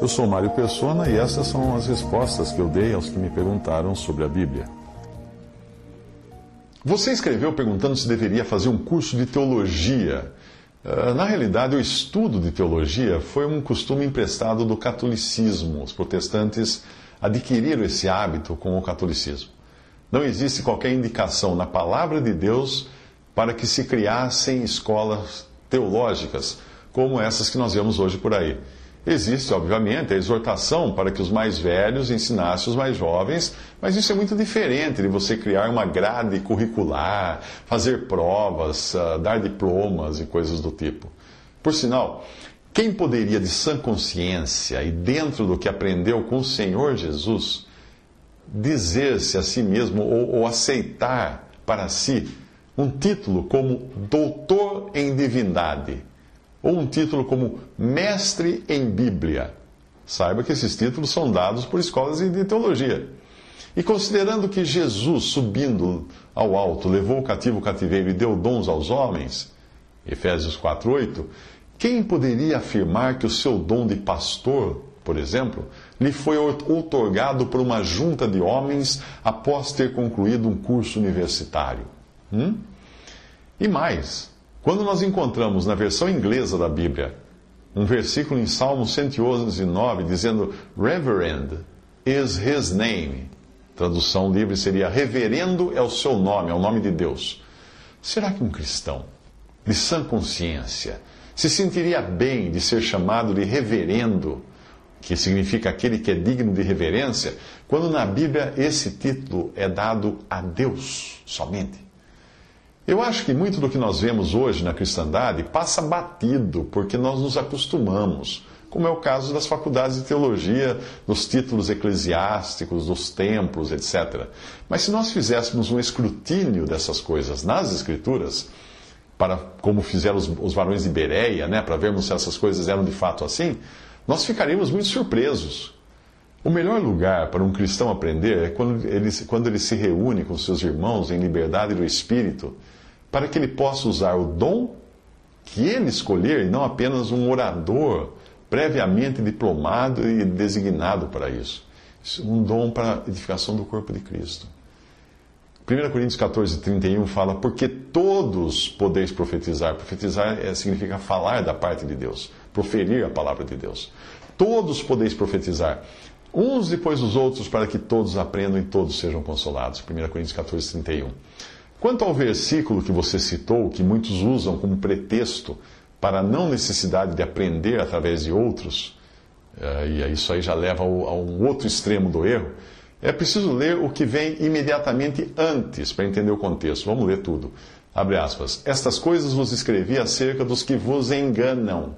Eu sou Mário Persona e essas são as respostas que eu dei aos que me perguntaram sobre a Bíblia. Você escreveu perguntando se deveria fazer um curso de teologia. Ah, na realidade, o estudo de teologia foi um costume emprestado do catolicismo. Os protestantes adquiriram esse hábito com o catolicismo. Não existe qualquer indicação na palavra de Deus para que se criassem escolas teológicas, como essas que nós vemos hoje por aí. Existe, obviamente, a exortação para que os mais velhos ensinassem os mais jovens, mas isso é muito diferente de você criar uma grade curricular, fazer provas, ah, dar diplomas e coisas do tipo. Por sinal, quem poderia, de sã consciência e dentro do que aprendeu com o Senhor Jesus, dizer-se a si mesmo ou, ou aceitar para si um título como doutor em divindade? Ou um título como Mestre em Bíblia. Saiba que esses títulos são dados por escolas de teologia. E considerando que Jesus, subindo ao alto, levou o cativo o cativeiro e deu dons aos homens, Efésios 4:8, quem poderia afirmar que o seu dom de pastor, por exemplo, lhe foi outorgado por uma junta de homens após ter concluído um curso universitário? Hum? E mais, quando nós encontramos na versão inglesa da Bíblia um versículo em Salmo 111, dizendo Reverend is his name, tradução livre seria Reverendo é o seu nome, é o nome de Deus. Será que um cristão de sã consciência se sentiria bem de ser chamado de reverendo, que significa aquele que é digno de reverência, quando na Bíblia esse título é dado a Deus somente? Eu acho que muito do que nós vemos hoje na cristandade passa batido, porque nós nos acostumamos, como é o caso das faculdades de teologia, dos títulos eclesiásticos, dos templos, etc. Mas se nós fizéssemos um escrutínio dessas coisas nas Escrituras, para como fizeram os, os varões de Bereia, né, para vermos se essas coisas eram de fato assim, nós ficaríamos muito surpresos. O melhor lugar para um cristão aprender é quando ele, quando ele se reúne com seus irmãos em liberdade do espírito para que ele possa usar o dom que ele escolher e não apenas um orador previamente diplomado e designado para isso. Um dom para a edificação do corpo de Cristo. 1 Coríntios 14, 31 fala: Porque todos podeis profetizar. Profetizar é, significa falar da parte de Deus, proferir a palavra de Deus. Todos podeis profetizar, uns depois dos outros, para que todos aprendam e todos sejam consolados. 1 Coríntios 14, 31. Quanto ao versículo que você citou, que muitos usam como pretexto para a não necessidade de aprender através de outros, eh, e isso aí já leva a um outro extremo do erro, é preciso ler o que vem imediatamente antes para entender o contexto. Vamos ler tudo. Abre aspas. Estas coisas vos escrevi acerca dos que vos enganam.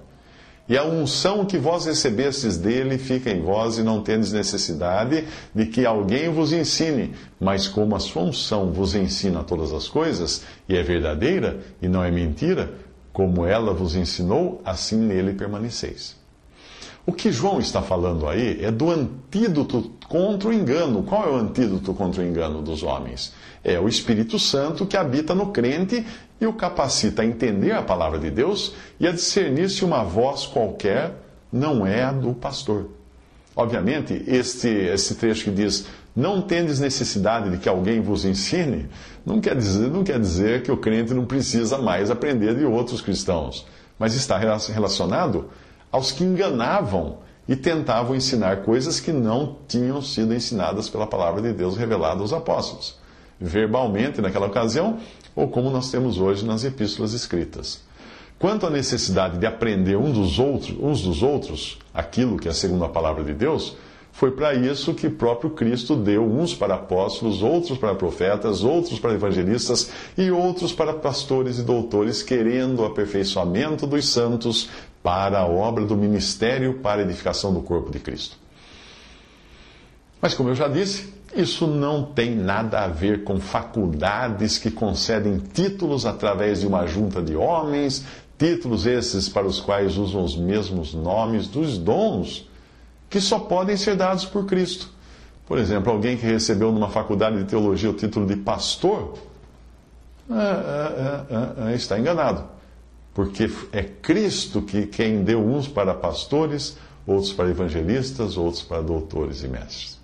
E a unção que vós recebestes dele fica em vós e não tendes necessidade de que alguém vos ensine. Mas como a sua unção vos ensina todas as coisas, e é verdadeira e não é mentira, como ela vos ensinou, assim nele permaneceis. O que João está falando aí é do antídoto contra o engano. Qual é o antídoto contra o engano dos homens? É o Espírito Santo que habita no crente e o capacita a entender a palavra de Deus e a discernir se uma voz qualquer não é a do pastor. Obviamente, este, esse trecho que diz não tendes necessidade de que alguém vos ensine, não quer, dizer, não quer dizer que o crente não precisa mais aprender de outros cristãos, mas está relacionado aos que enganavam e tentavam ensinar coisas que não tinham sido ensinadas pela palavra de Deus revelada aos apóstolos, verbalmente naquela ocasião, ou como nós temos hoje nas epístolas escritas. Quanto à necessidade de aprender um dos outros, uns dos outros aquilo que é segundo a palavra de Deus, foi para isso que próprio Cristo deu uns para apóstolos, outros para profetas, outros para evangelistas e outros para pastores e doutores, querendo o aperfeiçoamento dos santos para a obra do ministério para a edificação do corpo de Cristo. Mas, como eu já disse, isso não tem nada a ver com faculdades que concedem títulos através de uma junta de homens, títulos esses para os quais usam os mesmos nomes dos dons que só podem ser dados por Cristo. Por exemplo, alguém que recebeu numa faculdade de teologia o título de pastor é, é, é, é, é está enganado, porque é Cristo que quem deu uns para pastores, outros para evangelistas, outros para doutores e mestres.